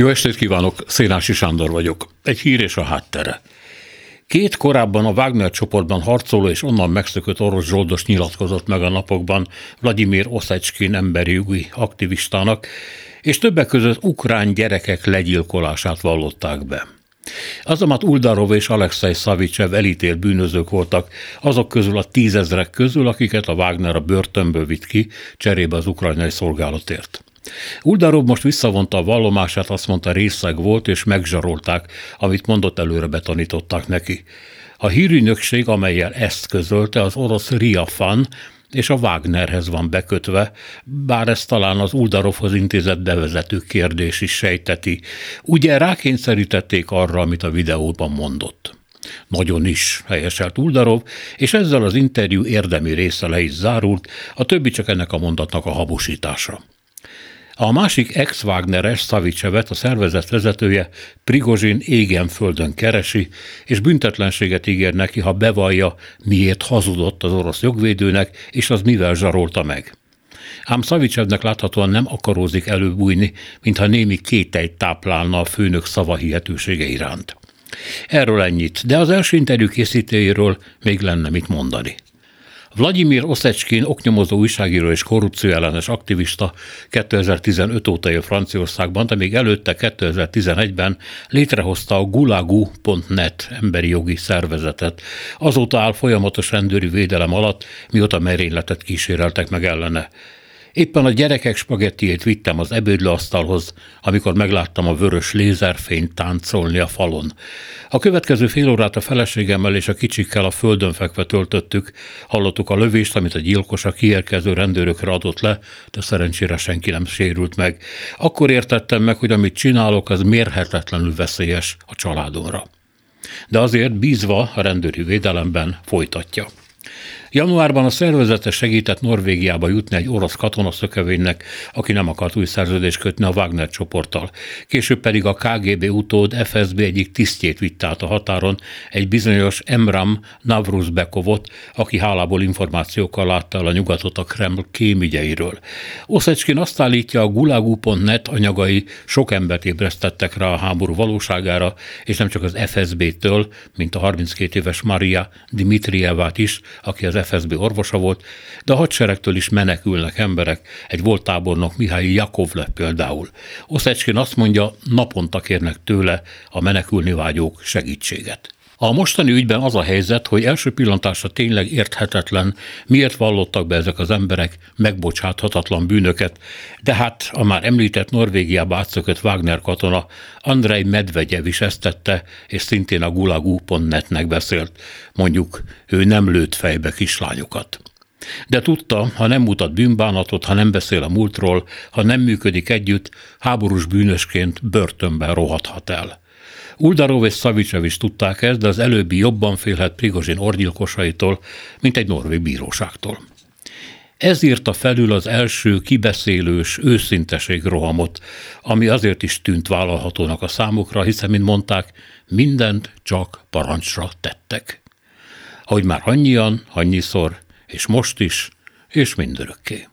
Jó estét kívánok, Szénási Sándor vagyok. Egy hír és a háttere. Két korábban a Wagner csoportban harcoló és onnan megszökött orosz zsoldos nyilatkozott meg a napokban Vladimir Oszecskin emberi jogi aktivistának, és többek között ukrán gyerekek legyilkolását vallották be. Azomat Uldarov és Alexei Szavicsev elítélt bűnözők voltak, azok közül a tízezrek közül, akiket a Wagner a börtönből vitt ki, cserébe az ukrajnai szolgálatért. Uldarov most visszavonta a vallomását, azt mondta részeg volt, és megzsarolták, amit mondott előre betanították neki. A hírügynökség, amelyel ezt közölte, az orosz Riafan, és a Wagnerhez van bekötve, bár ez talán az Uldarovhoz intézett bevezető kérdés is sejteti. Ugye rákényszerítették arra, amit a videóban mondott. Nagyon is, helyeselt Uldarov, és ezzel az interjú érdemi része le is zárult, a többi csak ennek a mondatnak a habosítása. A másik ex-Wagneres Szavicsevet, a szervezet vezetője Prigozsin égen földön keresi, és büntetlenséget ígér neki, ha bevallja, miért hazudott az orosz jogvédőnek, és az mivel zsarolta meg. Ám Szavicsevnek láthatóan nem akarózik előbújni, mintha némi kételyt táplálna a főnök szava hihetősége iránt. Erről ennyit, de az első interjú készítőjéről még lenne mit mondani. Vladimir Oszecskin oknyomozó újságíró és korrupcióellenes aktivista 2015 óta él Franciaországban, de még előtte 2011-ben létrehozta a gulagu.net emberi jogi szervezetet. Azóta áll folyamatos rendőri védelem alatt, mióta merényletet kíséreltek meg ellene. Éppen a gyerekek spagettiét vittem az ebédlőasztalhoz, amikor megláttam a vörös lézerfényt táncolni a falon. A következő fél órát a feleségemmel és a kicsikkel a földön fekve töltöttük, hallottuk a lövést, amit a gyilkos a kiérkező rendőrökre adott le, de szerencsére senki nem sérült meg. Akkor értettem meg, hogy amit csinálok, az mérhetetlenül veszélyes a családomra. De azért bízva a rendőri védelemben folytatja. Januárban a szervezete segített Norvégiába jutni egy orosz katonaszökevénynek, aki nem akart új szerződést kötni a Wagner csoporttal. Később pedig a KGB utód FSB egyik tisztjét vitt át a határon, egy bizonyos Emram Navruzbekovot, aki hálából információkkal látta el a nyugatot a Kreml kémügyeiről. Oszecskin azt állítja, a gulagu.net anyagai sok embert ébresztettek rá a háború valóságára, és nem csak az FSB-től, mint a 32 éves Maria Dimitrievát is, aki az FSB orvosa volt, de a hadseregtől is menekülnek emberek, egy volt tábornok Mihály Jakovle például. Oszecskin azt mondja, naponta kérnek tőle a menekülni vágyók segítséget. A mostani ügyben az a helyzet, hogy első pillantásra tényleg érthetetlen, miért vallottak be ezek az emberek megbocsáthatatlan bűnöket, de hát a már említett Norvégiába átszökött Wagner katona Andrei Medvegyev is ezt tette, és szintén a gulagu.net-nek beszélt. Mondjuk ő nem lőtt fejbe kislányokat. De tudta, ha nem mutat bűnbánatot, ha nem beszél a múltról, ha nem működik együtt, háborús bűnösként börtönben rohadhat el. Uldarov és Szavicsev is tudták ezt, de az előbbi jobban félhet Prigozsin orgyilkosaitól, mint egy norvég bíróságtól. Ez írta felül az első kibeszélős őszinteség rohamot, ami azért is tűnt vállalhatónak a számukra, hiszen, mint mondták, mindent csak parancsra tettek. Ahogy már annyian, annyiszor, és most is, és mindörökké.